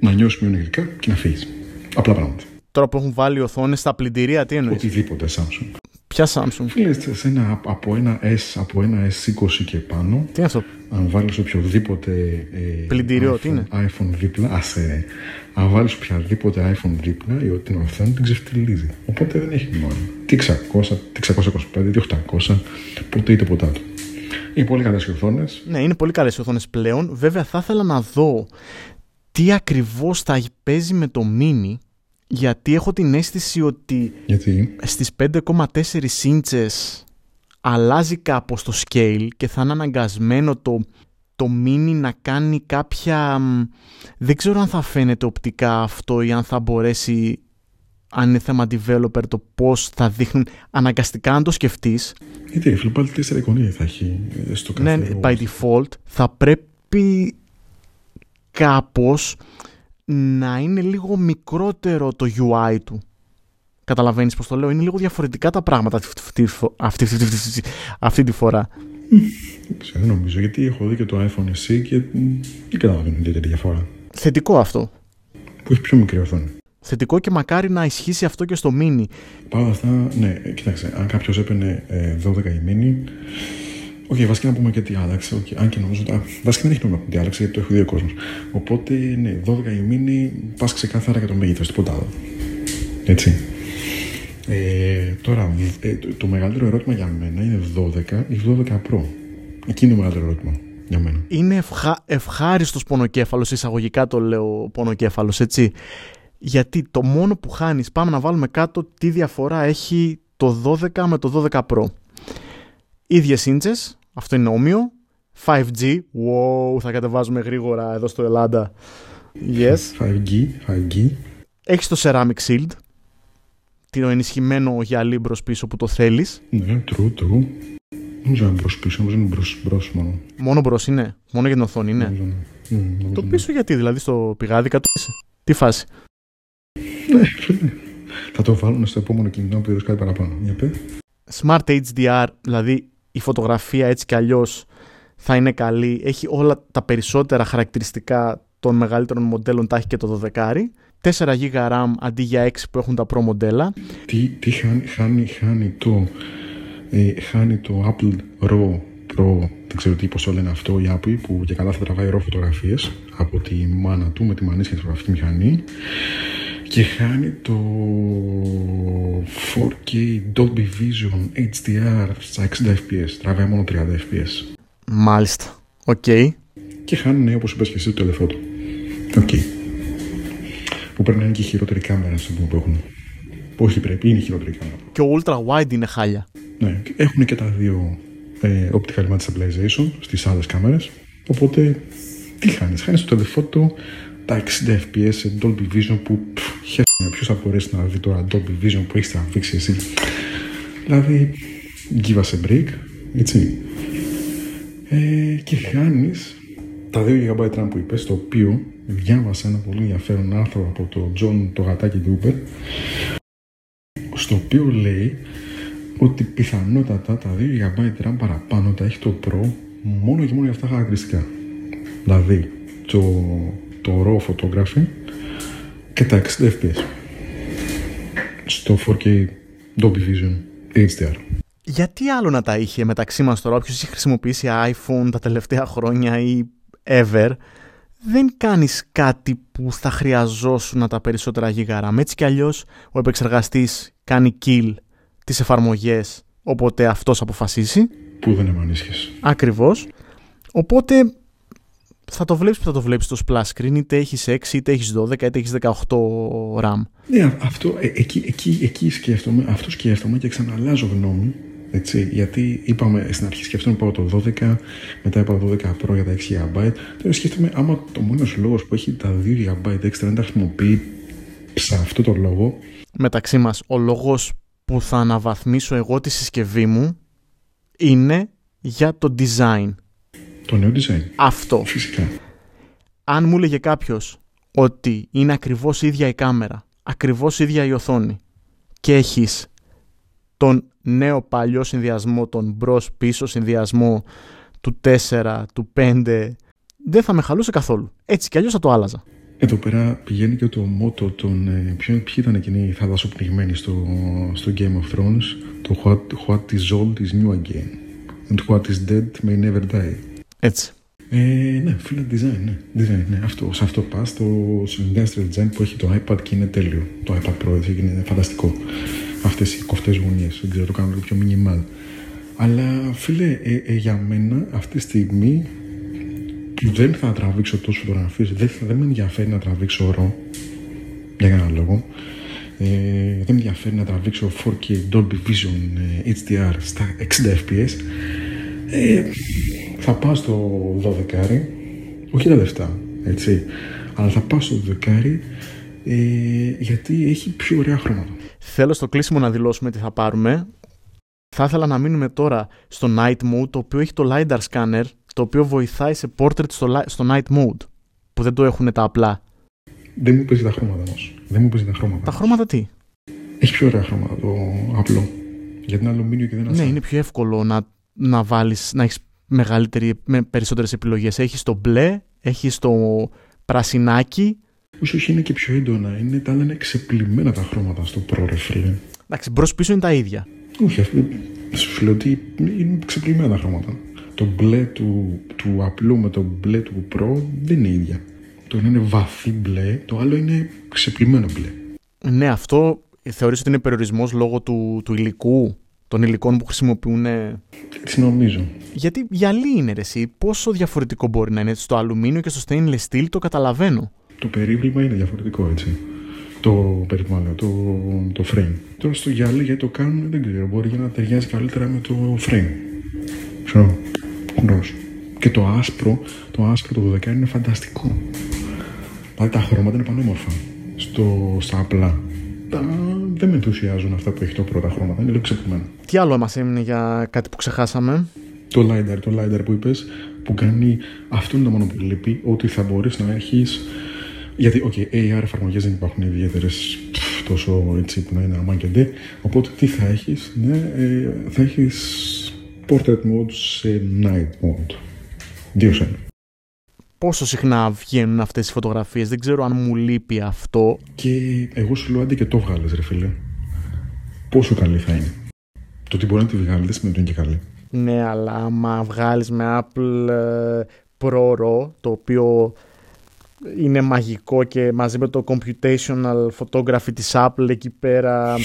να νιώσεις μειονεκτικά και να φύγεις. Απλά πράγματα. Τώρα που έχουν βάλει οθόνες στα πλυντηρία, τι εννοείς; Οτιδήποτε Samsung. Ποια Samsung; Φίλε, σε ένα, από ένα S, από ένα S20 και πάνω, Τι είναι αυτό; αν βάλεις οποιοδήποτε ε, Πλυντήριο, iPhone, τι είναι; iPhone δίπλα, άσε, αν βάλεις οποιαδήποτε iPhone δίπλα, η την οθόνη την ξεφτιλίζει. Οπότε δεν έχει νόημα. Τι 600, τι 625, τι 800, ποτέ ή τίποτα άλλο. Είναι πολύ καλές οι οθόνες. Ναι, είναι πολύ καλές οι οθόνες πλέον. Βέβαια θα ήθελα να δω τι ακριβώς θα παίζει με το mini γιατί έχω την αίσθηση ότι Γιατί; στις 5,4 ίντσες αλλάζει κάπως το scale και θα είναι αναγκασμένο το, το mini να κάνει κάποια... Δεν ξέρω αν θα φαίνεται οπτικά αυτό ή αν θα μπορέσει αν είναι θέμα developer το πώς θα δείχνουν. Αναγκαστικά αν το σκεφτείς Γιατί η πάλι τέσσερα εικονία θα έχει ε, στο κάθε Ναι, by default θα πρέπει κάπως να είναι λίγο μικρότερο το UI του. Καταλαβαίνεις πώς το λέω; Είναι λίγο διαφορετικά τα πράγματα αυτή, αυτή, αυτή, αυτή τη φορά. Δεν ξέρω, νομίζω, γιατί έχω δει και το iPhone SE και δεν καταλαβαίνω ιδιαίτερη διαφορά. Θετικό αυτό. Που έχει πιο μικρή οθόνη. Θετικό και μακάρι να ισχύσει αυτό και στο Mini. Παρ' αυτά, ναι, κοιτάξτε, αν κάποιος έπαιρνε ε, 12 ή Mini, Ok, okay, βασικά να πούμε και τι άλλαξε. Okay, αν και νομίζω ότι. Βασικά δεν έχει νόημα τι άλλαξε, γιατί το έχει δει ο κόσμος. Οπότε, ναι, 12 η μήνυ, πας ξεκάθαρα για το μέγεθος, τίποτα άλλο. Έτσι. Ε, τώρα, ε, το, το, μεγαλύτερο ερώτημα για μένα είναι 12 ή 12 Pro. Εκεί είναι το μεγαλύτερο ερώτημα για μένα. Είναι ευχα, ευχάριστος πονοκέφαλος, εισαγωγικά το λέω πονοκέφαλος, έτσι. Γιατί το μόνο που χάνεις, πάμε να βάλουμε κάτω τι διαφορά έχει το 12 με το 12 Pro. Ίδιες ίντσες, αυτό είναι όμοιο. 5G, wow, θα κατεβάζουμε γρήγορα εδώ στο Ελλάδα. Yes. 5G, 5G. Έχεις το Ceramic Shield, το ενισχυμένο γυαλί μπρος πίσω που το θέλεις. Ναι, true, true. Νομίζω είναι μπρος πίσω, νομίζω είναι μπρος, μπρος μόνο. Μόνο μπρος είναι, μόνο για την οθόνη είναι. Νομίζω, ναι. το πίσω γιατί, δηλαδή στο πηγάδι κάτω είσαι. Τι φάση; Ναι, θα το βάλουμε στο επόμενο κινητό που κάτι παραπάνω. Για πέ. Smart HDR, δηλαδή η φωτογραφία έτσι κι αλλιώς θα είναι καλή. Έχει όλα τα περισσότερα χαρακτηριστικά των μεγαλύτερων μοντέλων, τα έχει και το 12. 4 GB RAM αντί για 6 που έχουν τα Pro μοντέλα. Τι, τι χάνει, χάνει, χάνει, το, ε, χάνει το Apple RAW Pro, δεν ξέρω τι πώς το λένε αυτό, η Apple που και καλά θα τραβάει RAW φωτογραφίες από τη μάνα του με τη μανίσια της φωτογραφικής μηχανή και χάνει το 4K Dolby Vision HDR στα 60 fps. Τραβάει μόνο 30 fps. Μάλιστα. Ok. Okay. Και χάνει, ναι, όπως είπες και εσύ, το telephoto. Ok. Okay. Που πρέπει να είναι και η χειρότερη κάμερα στο που έχουν. Όχι πρέπει, είναι η χειρότερη κάμερα. Και ο Ultra Wide είναι χάλια. Ναι, έχουν και τα δύο ε, optical image stabilization στις άλλες κάμερες. Οπότε, τι χάνεις; Χάνεις το τελεφότο τα 60 fps σε Dolby Vision που χαίρομαι ποιος θα μπορέσει να δει τώρα Dolby Vision που έχεις τραβήξει εσύ. Δηλαδή give us a break έτσι. Ε, και χάνεις τα 2 GB RAM που είπες το οποίο διάβασα ένα πολύ ενδιαφέρον άρθρο από τον John το γατάκι του Uber στο οποίο λέει ότι πιθανότατα τα 2 GB RAM παραπάνω τα έχει το Pro μόνο και μόνο για αυτά τα χαρακτηριστικά. Δηλαδή το το RAW photography και τα 60 fps στο 4K Dolby Vision HDR. Γιατί άλλο να τα είχε μεταξύ μας τώρα, όποιος έχει χρησιμοποιήσει iPhone τα τελευταία χρόνια ή ever, δεν κάνεις κάτι που θα χρειαζόσουν τα περισσότερα γίγαρα. Έτσι κι αλλιώς ο επεξεργαστής κάνει kill τις εφαρμογές όποτε αυτός αποφασίσει. Που δεν εμανίσχες. Ακριβώς. Οπότε θα το βλέπεις που θα το βλέπεις το splash screen, είτε έχεις 6, είτε έχεις 12, είτε έχεις 18 RAM. Ναι, αυτό, ε, εκεί, εκεί, εκεί σκέφτομαι, αυτό σκέφτομαι και ξαναλάζω γνώμη. Έτσι, γιατί είπαμε στην αρχή σκέφτομαι πάω το 12, μετά είπα το 12 Pro για τα 6 GB. Τώρα σκέφτομαι άμα το μόνος λόγος που έχει τα 2 GB έξτρα δεν τα χρησιμοποιεί σε αυτό το λόγο. Μεταξύ μας, ο λόγος που θα αναβαθμίσω εγώ τη συσκευή μου είναι για το design. Το νέο design. Αυτό. Φυσικά. Αν μου έλεγε κάποιος ότι είναι ακριβώς ίδια η κάμερα, ακριβώς ίδια η οθόνη και έχεις τον νέο παλιό συνδυασμό, τον μπρος πίσω συνδυασμό του 4, του 5, δεν θα με χαλούσε καθόλου. Έτσι κι αλλιώς θα το άλλαζα. Εδώ πέρα πηγαίνει και το μότο των. Ε, ποιοι, ήταν εκείνοι οι θαλασσοπνιγμένοι στο, στο Game of Thrones; Το What, what is old is new again. And what is dead may never die. Έτσι. Ε, ναι, φίλε design, ναι. design, ναι. Αυτό, σε αυτό πας στο, industrial design που έχει το iPad και είναι τέλειο. Το iPad Pro έτσι, είναι φανταστικό. Αυτές οι κοφτές γωνίε. Δεν ξέρω, το κάνω λίγο πιο minimal. Αλλά φίλε, ε, ε, για μένα αυτή τη στιγμή δεν θα τραβήξω τόσο φωτογραφίε. Δεν, δεν με ενδιαφέρει να τραβήξω ρο για κανένα λόγο. Ε, δεν με ενδιαφέρει να τραβήξω 4K Dolby Vision ε, HDR στα 60 fps. Ε, θα πάω στο 12, όχι τα λεφτά, έτσι, αλλά θα πάω στο 12 ε, γιατί έχει πιο ωραία χρώματα. Θέλω στο κλείσιμο να δηλώσουμε τι θα πάρουμε. Θα ήθελα να μείνουμε τώρα στο Night Mode, το οποίο έχει το LiDAR scanner, το οποίο βοηθάει σε portrait στο, στο Night Mode, που δεν το έχουν τα απλά. Δεν μου παίζει τα χρώματα όμως. Δεν μου παίζει τα χρώματα. Τα χρώματα τι; Έχει πιο ωραία χρώματα το απλό. Γιατί είναι αλουμίνιο και δεν είναι Ναι, είναι πιο εύκολο να, να βάλεις, να έχεις μεγαλύτερη, με περισσότερες επιλογές. Έχεις το μπλε, έχεις το πρασινάκι. Όχι, όχι, είναι και πιο έντονα. Είναι, τα άλλα είναι ξεπλημμένα τα χρώματα στο Pro, ρε φίλε. Εντάξει, μπρος πίσω είναι τα ίδια. Όχι, αυτό σου λέω ότι είναι ξεπλημμένα τα χρώματα. Το μπλε του, του απλού με το μπλε του Pro δεν είναι ίδια. Το ένα είναι βαθύ μπλε, το άλλο είναι ξεπλημμένο μπλε. Ναι, αυτό θεωρείς ότι είναι περιορισμός λόγω του, του υλικού, των υλικών που χρησιμοποιούν. Έτσι νομίζω. Γιατί γυαλί είναι ρε, εσύ, πόσο διαφορετικό μπορεί να είναι στο αλουμίνιο και στο stainless steel, το καταλαβαίνω. Το περίβλημα είναι διαφορετικό έτσι. Το περίβλημα, το, το frame. Τώρα στο γυαλί γιατί το κάνουν δεν ξέρω, μπορεί για να ταιριάζει καλύτερα με το frame. Ξέρω, γνώσου. Και το άσπρο, το άσπρο το 12 είναι φανταστικό. Δηλαδή τα χρώματα είναι πανέμορφα στο, στα απλά. Τα, δεν με ενθουσιάζουν αυτά που έχει το πρώτα χρώματα, είναι λίγο ξεπλημμένα. Τι άλλο μας έμεινε για κάτι που ξεχάσαμε; Το LiDAR, το LiDAR που είπες, που κάνει, αυτό είναι το μόνο που λείπει, ότι θα μπορείς να έχεις, γιατί, ok, AR εφαρμογές δεν υπάρχουν ιδιαίτερες τόσο έτσι που να είναι αμάν και ντε, οπότε τι θα έχεις, ναι, ε, θα έχεις portrait mode σε night mode. Δύο σε ένα. Πόσο συχνά βγαίνουν αυτές οι φωτογραφίες, δεν ξέρω αν μου λείπει αυτό. Και εγώ σου λέω, άντε και το βγάλες ρε φίλε. Πόσο καλή θα είναι. Το ότι μπορεί να τη βγάλει δεν σημαίνει ότι είναι και καλή. Ναι, αλλά άμα βγάλεις με Apple ε, Pro RAW, το οποίο είναι μαγικό και μαζί με το computational photography της Apple εκεί πέρα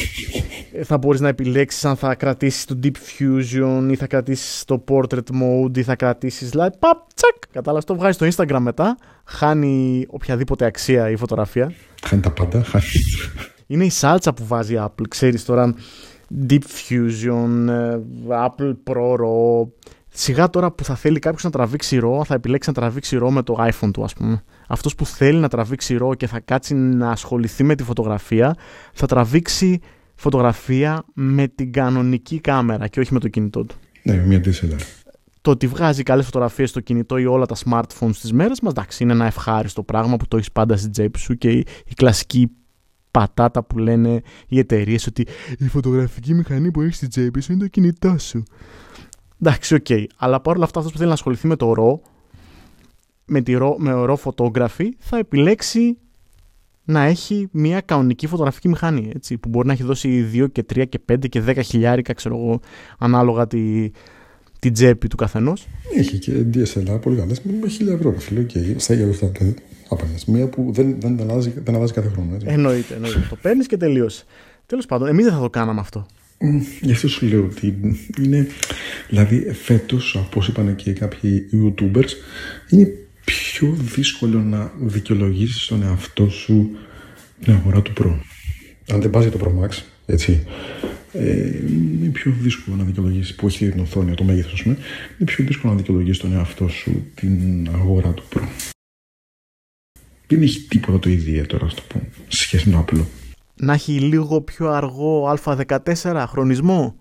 ε, θα μπορείς να επιλέξεις αν θα κρατήσεις το Deep Fusion ή θα κρατήσεις το Portrait Mode ή θα κρατήσεις δηλαδή παπ τσακ κατάλαβες το βγάζεις στο Instagram μετά χάνει οποιαδήποτε αξία η φωτογραφία Χάνει τα πάντα, χάνει. είναι η σάλτσα που βάζει η Apple ξέρεις τώρα Deep Fusion, ε, Apple Pro RAW Σιγά τώρα που θα θέλει κάποιος να τραβήξει RAW, θα επιλέξει να τραβήξει RAW με το iPhone του, ας πούμε. Αυτός που θέλει να τραβήξει RAW και θα κάτσει να ασχοληθεί με τη φωτογραφία, θα τραβήξει φωτογραφία με την κανονική κάμερα και όχι με το κινητό του. Ναι, μια DSLR. Το ότι βγάζει καλές φωτογραφίες στο κινητό ή όλα τα smartphones στις μέρες μας, εντάξει, είναι ένα ευχάριστο πράγμα που το έχεις πάντα στην τσέπη σου και η, η κλασική πατάτα που λένε οι εταιρείες ότι η φωτογραφική μηχανή που έχεις στην τσέπη σου είναι το κινητό σου. Εντάξει, ok. Okay. Αλλά παρόλα αυτά, αυτός που θέλει να ασχοληθεί με το RAW, με, τη RAW, με RAW photography, θα επιλέξει να έχει μια κανονική φωτογραφική μηχανή. Έτσι, που μπορεί να έχει δώσει 2 και 3 και 5 και 10 χιλιάρικα, ξέρω εγώ, ανάλογα τη, την τσέπη του καθενός. Έχει και DSLR πολύ καλές με 1000 ευρώ. Φίλε, και στα ίδια λεφτά. Άπανες. Μία που δεν, δεν, αλλάζει, δεν αλλάζει κάθε χρόνο. Έτσι. Εννοείται, εννοείται. το παίρνεις και τελείωσε. Τέλος πάντων, εμείς δεν θα το κάναμε αυτό. Γι' αυτό σου λέω ότι είναι. Δηλαδή, φέτος, όπως είπαν και κάποιοι YouTubers, είναι πιο δύσκολο να δικαιολογήσεις τον εαυτό σου την αγορά του Pro. Αν δεν πας για το Pro Max, έτσι. Ε, είναι πιο δύσκολο να δικαιολογήσεις που έχει την οθόνη, το μέγεθος είναι πιο δύσκολο να δικαιολογήσεις τον εαυτό σου την αγορά του Pro. Δεν έχει τίποτα το ιδιαίτερο, ας το πω, σε σχέση με το απλό να έχει λίγο πιο αργό α14 χρονισμό.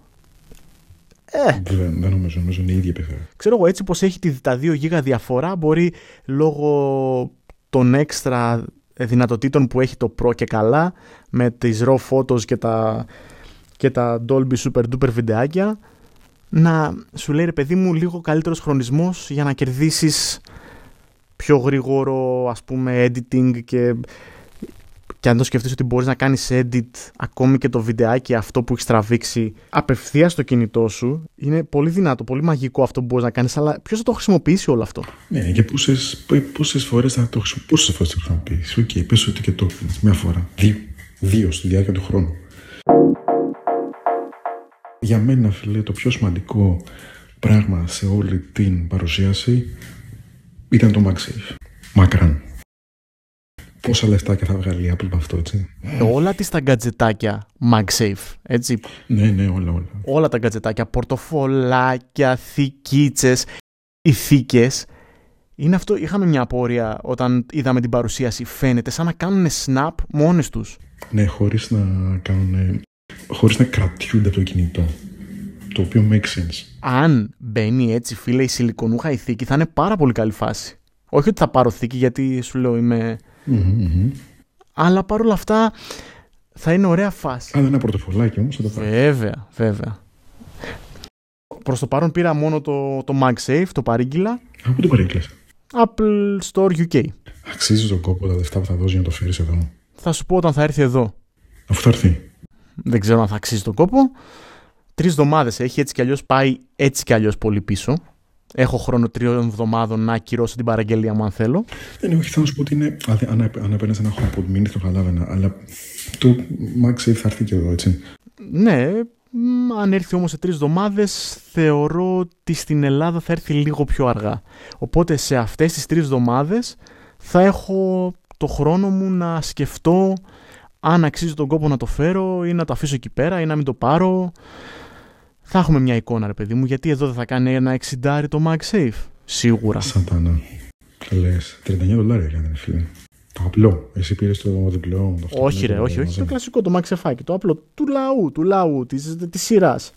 Ε. Δεν, δεν νομίζω, νομίζω είναι η ίδια επιφέρεια. Ξέρω εγώ, έτσι πως έχει τα 2 γίγα διαφορά, μπορεί λόγω των έξτρα δυνατοτήτων που έχει το Pro και καλά, με τις RAW photos και τα, και τα Dolby Super Duper βιντεάκια, να σου λέει ρε παιδί μου λίγο καλύτερος χρονισμός για να κερδίσεις πιο γρήγορο ας πούμε editing και και αν το σκεφτείς ότι μπορείς να κάνεις edit ακόμη και το βιντεάκι αυτό που έχει τραβήξει απευθείας στο κινητό σου, είναι πολύ δυνατό, πολύ μαγικό αυτό που μπορείς να κάνεις, αλλά ποιος θα το χρησιμοποιήσει όλο αυτό; Ναι, και πόσες, πόσες φορές θα το χρησιμοποιήσεις, πόσες φορές θα το χρησιμοποιήσεις, ok, okay, πες ότι και το μια φορά, δύο, δύο στη διάρκεια του χρόνου. Για μένα, φίλε, το πιο σημαντικό πράγμα σε όλη την παρουσίαση ήταν το MagSafe. Μακράν πόσα λεφτάκια θα βγάλει η Apple με αυτό, έτσι. όλα τις τα γκατζετάκια MagSafe, έτσι. Ναι, ναι, όλα, όλα. Όλα τα γκατζετάκια, πορτοφολάκια, θηκίτσες, ηθίκες. Είναι αυτό, είχαμε μια απόρρεια όταν είδαμε την παρουσίαση. Φαίνεται σαν να κάνουν snap μόνες τους. Ναι, χωρίς να κάνουν... Χωρίς να κρατιούνται από το κινητό. Το οποίο makes sense. Αν μπαίνει έτσι, φίλε, η σιλικονούχα η θήκη, θα είναι πάρα πολύ καλή φάση. Όχι ότι θα πάρω θήκη, γιατί σου λέω είμαι. Μμμ. Αλλά παρόλα αυτά θα είναι ωραία φάση. Αν δεν είναι ένα πορτοφολάκι όμως θα το πάρει. Βέβαια, βέβαια. Προς το παρόν πήρα μόνο το, το MagSafe, το παρήγγειλα. Από πού το παρήγγειλες; Apple Store UK. Αξίζει τον κόπο τα λεφτά που θα δώσει για να το φέρεις εδώ. Θα σου πω όταν θα έρθει εδώ. Αφού θα έρθει. Δεν ξέρω αν θα αξίζει τον κόπο. Τρεις εβδομάδες έχει έτσι κι αλλιώς πάει έτσι κι αλλιώς πολύ πίσω. Έχω χρόνο τριών εβδομάδων να ακυρώσω την παραγγελία μου αν θέλω. Δεν είναι, όχι, θα σου πω ότι είναι. Αν, αν, αν έπαιρνες ένα HomePod Mini, το καταλάβαινα. Αλλά το MagSafe θα έρθει και εδώ, έτσι. Ναι, μ, αν έρθει όμως σε τρεις εβδομάδες θεωρώ ότι στην Ελλάδα θα έρθει λίγο πιο αργά. Οπότε σε αυτές τις τρεις εβδομάδες θα έχω το χρόνο μου να σκεφτώ αν αξίζει τον κόπο να το φέρω ή να το αφήσω εκεί πέρα ή να μην το πάρω. Θα έχουμε μια εικόνα ρε παιδί μου γιατί εδώ δεν θα κάνει ένα εξιντάρι το MagSafe. Σίγουρα. Σατάνα. Λες. 39 δολάρια έκανε, φίλε. Το απλό. Εσύ πήρες το διπλό. Το όχι αυτοκίνητο, ρε, όχι, το όχι μαζί. το κλασικό, το MagSafe, το απλό του λαού, του λαού, της, της σειράς.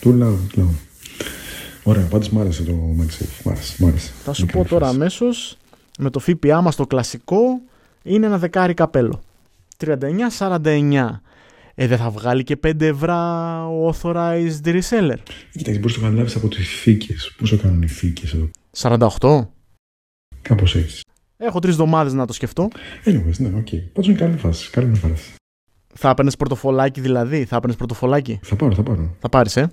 Του λαού, του λαού. Ωραία, πάντως μ' άρεσε το MagSafe. Μ' άρεσε. Μ άρεσε. Θα σου Είναι πω καλή τώρα φάση. αμέσως με το ΦΠΑ μας το κλασικό είναι ένα δεκάρι καπέλο. 39,49. Ε, δεν θα βγάλει και 5 ευρώ ο authorized reseller. Κοίτα, μπορείς να το καταλάβεις από τις θήκες. Πόσο κάνουν οι θήκες εδώ. 48. Κάπως έτσι. Έχω τρεις εβδομάδες να το σκεφτώ. Anyways, ναι, οκ. Πάντως είναι καλή φάση. Καλή φάση. Θα έπαιρνες πορτοφολάκι δηλαδή. Θα έπαιρνες πορτοφολάκι; Θα πάρω, θα πάρω. Θα πάρεις, ε.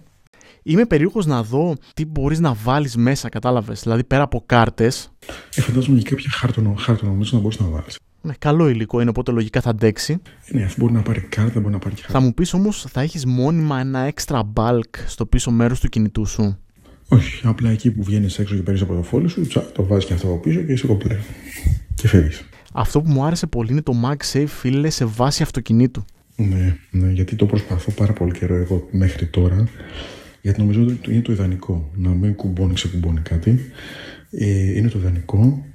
Είμαι περίεργος να δω τι μπορείς να βάλεις μέσα, κατάλαβες. Δηλαδή πέρα από κάρτες. Ε, φαντάζομαι και κάποια χαρτονό, χαρτονόμισμα να μπορείς να βάλεις. Ναι, καλό υλικό είναι, οπότε λογικά θα αντέξει. Ναι, αυτό μπορεί να πάρει κάρτα, μπορεί να πάρει και Θα χάρτα. μου πεις όμως, θα έχεις μόνιμα ένα extra bulk στο πίσω μέρος του κινητού σου; Όχι, απλά εκεί που βγαίνεις έξω και παίρνεις το πορτοφόλι σου, τσα, το βάζεις και αυτό από πίσω και είσαι κομπλέ. Και φεύγεις. Αυτό που μου άρεσε πολύ είναι το MagSafe, φίλε, σε βάση αυτοκινήτου. Ναι, ναι, γιατί το προσπαθώ πάρα πολύ καιρό εγώ μέχρι τώρα. Γιατί νομίζω ότι είναι το ιδανικό. Να μην κουμπώνει, ξεκουμπώνει κάτι. Ε, είναι το ιδανικό.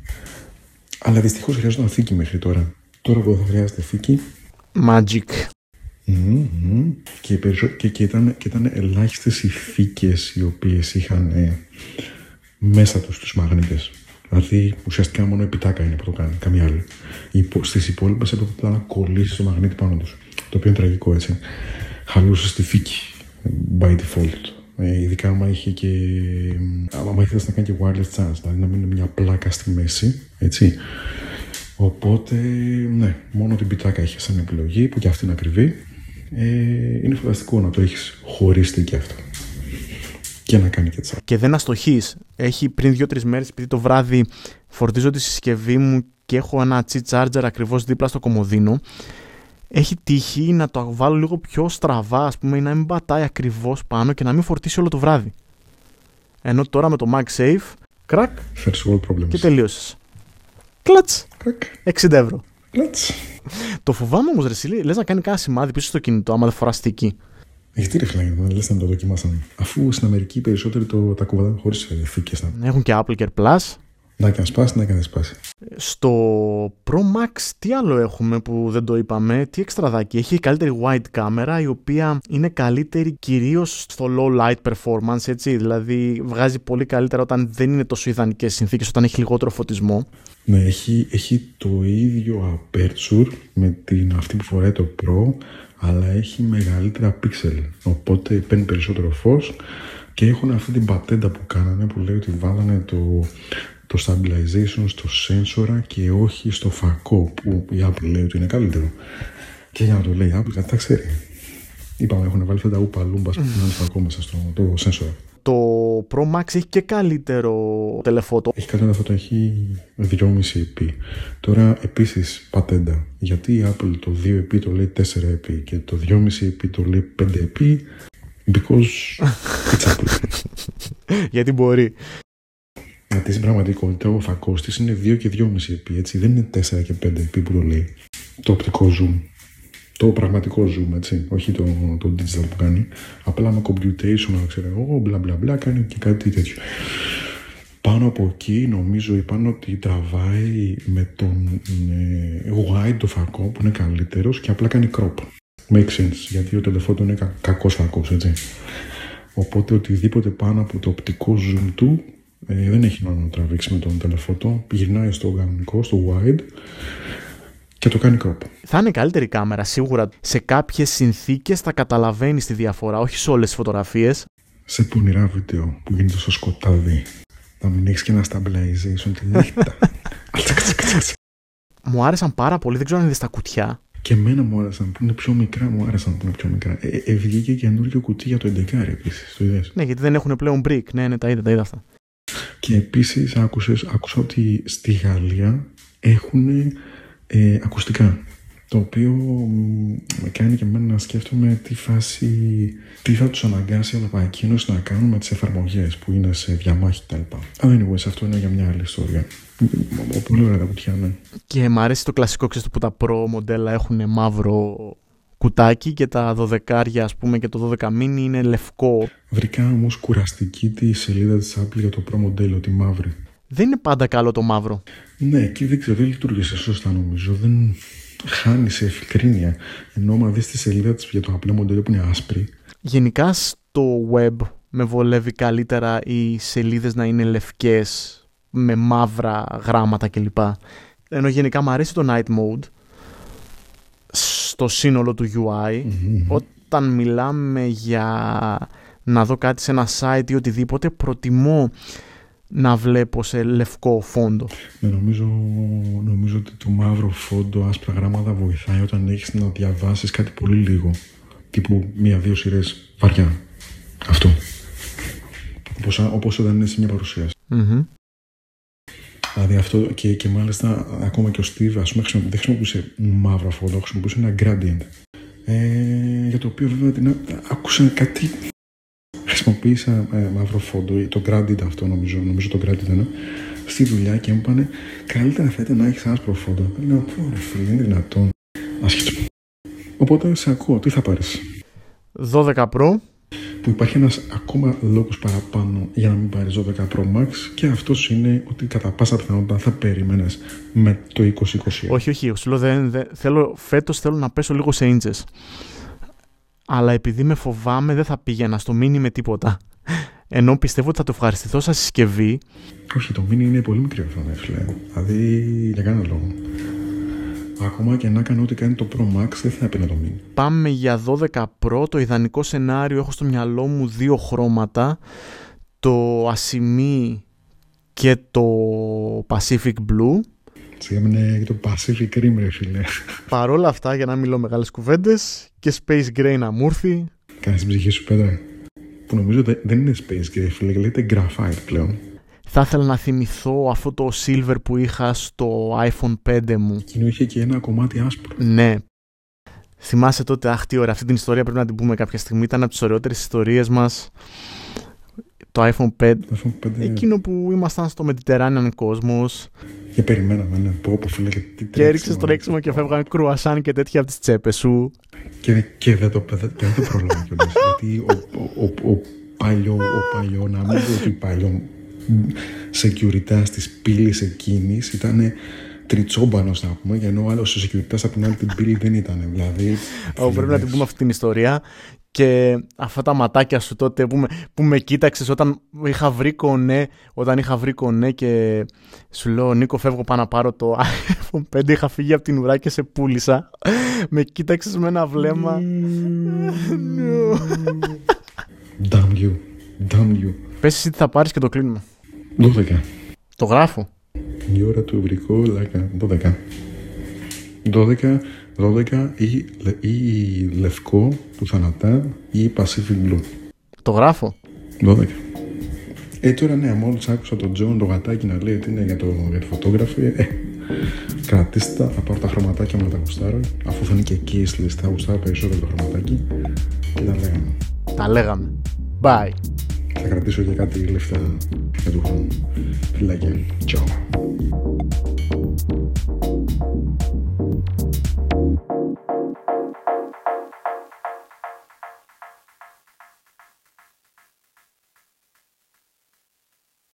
Αλλά δυστυχώς χρειάζονταν θήκη μέχρι τώρα. Τώρα που δεν θα χρειάζεται θήκη. Magic. μμμ, μμμ, και, περισσο... και, και, ήταν, και ήταν ελάχιστες οι θήκε οι οποίες είχαν ε, μέσα τους τους μαγνήτες. Δηλαδή ουσιαστικά μόνο η πιτάκα είναι που το κάνει, καμία άλλη. Στις υπόλοιπες έπρεπε απλά να κολλήσεις το μαγνήτη πάνω τους. Το οποίο είναι τραγικό έτσι. Χαλούσες τη θήκη by default. Ε, ειδικά άμα είχε και. άμα ήθελες να κάνει και wireless charge, δηλαδή να μην είναι μια πλάκα στη μέση. Έτσι. Οπότε, ναι, μόνο την πιτάκα έχει σαν επιλογή, που και αυτή είναι ακριβή. Ε, είναι φανταστικό να το έχεις χωρίσει και αυτό. Και να κάνει και τσάκ. Και δεν αστοχείς. Έχει πριν δύο-τρεις μέρες, επειδή το βράδυ φορτίζω τη συσκευή μου και έχω ένα cheat charger ακριβώς δίπλα στο κομμωδίνο. Έχει τύχει να το βάλω λίγο πιο στραβά, ας πούμε, ή να μην πατάει ακριβώς πάνω και να μην φορτίσει όλο το βράδυ. Ενώ τώρα με το MagSafe, κρακ First world problems. και τελείωσες. Κλατς! Κρακ, 60 ευρώ. κλατς. Το φοβάμαι όμως, Ρε Σιλή, λες να κάνει κανένα σημάδι πίσω στο κινητό, άμα δεν φοράς στική. Γιατί ρε φίλε, δεν λες να το δοκιμάσανε. Αφού στην Αμερική οι περισσότεροι το, τα κουβαλάνε χωρίς θήκε. Να, Έχουν και Apple Care Plus. να και να σπάσει, να και να σπάσει. Στο Pro Max τι άλλο έχουμε που δεν το είπαμε, τι εξτραδάκι. Έχει; Καλύτερη wide κάμερα η οποία είναι καλύτερη κυρίως στο low light performance, έτσι. Δηλαδή βγάζει πολύ καλύτερα όταν δεν είναι τόσο ιδανικές συνθήκες, όταν έχει λιγότερο φωτισμό. Ναι, έχει, έχει το ίδιο aperture με την αυτή που φοράει το Pro, αλλά έχει μεγαλύτερα pixel. Οπότε παίρνει περισσότερο φως και έχουν αυτή την πατέντα που κάνανε που λέει ότι βάλανε το, το stabilization στο sensor και όχι στο φακό που η Apple λέει ότι είναι καλύτερο. Και για να το λέει η Apple, κάτι τα ξέρει. Είπαμε, έχουν βάλει αυτά τα ούπα λούμπας που είναι φακό μέσα στο το sensor. Το Pro Max έχει και καλύτερο τελεφώτο. Έχει καλύτερα αυτό το έχει 2,5 επί. Τώρα επίσης πατέντα. Γιατί η Apple το 2 επί το λέει 4 επί και το 2,5 επί το λέει 5 επί; Because it's Apple. (laughs) Γιατί μπορεί. Γιατί στην πραγματικότητα ο φακό τη είναι 2 και 2,5 επί, έτσι. Δεν είναι 4 και 5 επί που το λέει. Το οπτικό zoom. Το πραγματικό zoom, έτσι. Όχι το, το digital που κάνει. Απλά με computation, ξέρω εγώ, μπλα μπλα μπλα, κάνει και κάτι τέτοιο. Πάνω από εκεί νομίζω είπαν ότι τραβάει με τον ε, wide το φακό που είναι καλύτερος και απλά κάνει crop. Make sense, γιατί ο τηλεφώτο είναι κα, κακός φακός, έτσι. Οπότε οτιδήποτε πάνω από το οπτικό zoom του ε, δεν έχει νόημα να τραβήξει με τον τηλεφώτο. Γυρνάει στο κανονικό, στο wide και το κάνει crop. Θα είναι καλύτερη κάμερα σίγουρα. Σε κάποιες συνθήκες θα καταλαβαίνεις τη διαφορά, όχι σε όλες τις φωτογραφίες. Σε πονηρά βίντεο που γίνεται στο σκοτάδι να μην έχεις και ένα stabilization τη νύχτα. (laughs) μου άρεσαν πάρα πολύ, δεν ξέρω αν είδες τα κουτιά. Και εμένα μου άρεσαν που είναι πιο μικρά, μου άρεσαν που είναι πιο μικρά. Ε, ε, βγήκε καινούργιο κουτί για το 11 επίσης. Το είδες; Ναι, γιατί δεν έχουν πλέον brick. Ναι, ναι, τα είδα, τα είδα αυτά. Και επίσης άκουσα ότι στη Γαλλία έχουν ε, ακουστικά το οποίο με κάνει και εμένα να σκέφτομαι τι φάση, τι θα τους αναγκάσει η Ευρωπαϊκή Ένωση να κάνουν με τις εφαρμογές που είναι σε διαμάχη κτλ. Αλλά anyways, αυτό είναι για μια άλλη ιστορία. Πολύ ωραία τα κουτιά, ναι. Και μου αρέσει το κλασικό, ξέρεις, που τα Pro μοντέλα έχουν μαύρο κουτάκι και τα 12 ας πούμε και το 12 mini είναι λευκό. Βρήκα όμως κουραστική τη σελίδα της Apple για το Pro μοντέλο, τη μαύρη. Δεν είναι πάντα καλό το μαύρο. Ναι, και δεν ξέρω, δεν λειτουργήσε σωστά νομίζω. Δεν, χάνει σε ευκρίνεια. Ενώ άμα δεις τη σελίδα της για το απλό μοντέλο που είναι άσπρη. Γενικά στο web με βολεύει καλύτερα οι σελίδες να είναι λευκές με μαύρα γράμματα κλπ. Ενώ γενικά μου αρέσει το night mode στο σύνολο του UI. Όταν μιλάμε για να δω κάτι σε ένα site ή οτιδήποτε, προτιμώ να βλέπω σε λευκό φόντο. Ναι, νομίζω, νομίζω ότι το μαύρο φόντο, άσπρα γράμματα βοηθάει όταν έχεις να διαβάσεις κάτι πολύ λίγο. Τύπου μία-δύο σειρές βαριά. Αυτό. Όπως, όπως όταν είναι σε μια παρουσίαση. Mm-hmm. Δηλαδή αυτό και, και μάλιστα ακόμα και ο Steve ας πούμε δεν χρησιμοποιούσε μαύρο φόντο, χρησιμοποιούσε ένα gradient. Ε, για το οποίο βέβαια την άκουσα κάτι χρησιμοποίησα ε, μαύρο φόντο, το gradient αυτό νομίζω, νομίζω το gradient είναι, στη δουλειά και μου είπανε καλύτερα θα ήταν να έχεις άσπρο φόντο. Λέω, πω ρε φίλε, είναι δυνατόν. Ασχέτω. Οπότε σε ακούω, τι θα πάρεις; 12 Pro. Που υπάρχει ένας ακόμα λόγος παραπάνω για να μην πάρεις 12 Pro Max και αυτός είναι ότι κατά πάσα πιθανότητα θα περίμενε με το 2021. Όχι, όχι. Σου λέω, δεν, δεν, θέλω, φέτος θέλω να πέσω λίγο σε ίντσες αλλά επειδή με φοβάμαι δεν θα πήγαινα στο μίνι με τίποτα. Ενώ πιστεύω ότι θα το ευχαριστηθώ σαν συσκευή. Όχι, το μίνι είναι πολύ μικρή οθόνη, φίλε. Δηλαδή, για κανένα λόγο. Ακόμα και να κάνω ό,τι κάνει το Pro Max, δεν θα έπαιρνε το μίνι. Πάμε για 12 Pro. Το ιδανικό σενάριο έχω στο μυαλό μου δύο χρώματα. Το ασημί και το Pacific Blue. Σίγαμε για το Pacific Rim, ρε φίλε. Παρ' όλα αυτά, για να μιλώ μεγάλες κουβέντες και Space Gray να μου έρθει. Κάνεις την ψυχή σου πέτρα. Που νομίζω δεν είναι Space Gray, φίλε, λέγεται Graphite πλέον. Θα ήθελα να θυμηθώ αυτό το silver που είχα στο iPhone 5 μου. Εκείνο είχε και ένα κομμάτι άσπρο. Ναι. Θυμάσαι τότε, αχ τι ωραία, αυτή την ιστορία πρέπει να την πούμε κάποια στιγμή. Ήταν από τις ωραιότερες ιστορίες μας. Το iPhone 5. Το iPhone 5. Εκείνο που ήμασταν στο Mediterranean κόσμος. Και περιμέναμε, ναι. Πω, πω, φίλε, τι Και έριξες το τρέξιμο και φεύγαν κρουασάν και τέτοια από τις τσέπες σου. Και, και δεν το, δεν, δεν το πρόλαβα κιόλας. (laughs) γιατί ο, ο, ο, ο, παλιό, ο παλιό, να μην πω ότι παλιό security της πύλης εκείνης ήταν τριτσόμπανος, να πούμε, για ενώ ο άλλος ο security από την άλλη την πύλη δεν ήταν. Δηλαδή. πρέπει να την πούμε αυτή την ιστορία. Και αυτά τα ματάκια σου τότε που με, που με κοίταξες όταν είχα βρει κονέ, όταν είχα βρει κονέ και σου λέω Νίκο φεύγω πάνω να πάρω το iPhone 5 είχα φύγει από την ουρά και σε πούλησα. Με κοίταξες με ένα βλέμμα. Damn you, damn you. Πες εσύ τι θα πάρεις και το κλείνουμε 12 Το γράφω Η ώρα του ευρικού 12 12 12 ή, ή λευκό που θανατά ή Pacific Blue. Το γράφω. 12. Ε, τώρα ναι, μόλις άκουσα τον Τζον το γατάκι να λέει ότι είναι για, το, για τη φωτόγραφη. Ε, κρατήστε τα, θα πάρω τα χρωματάκια μου να τα γουστάρω. Αφού θα είναι και εκεί στη λίστα, θα γουστάρω περισσότερο το χρωματάκι. Και τα λέγαμε. Τα λέγαμε. Bye. Θα κρατήσω για κάτι λεφτά για του χρόνου. Φιλάκια. Τσαου.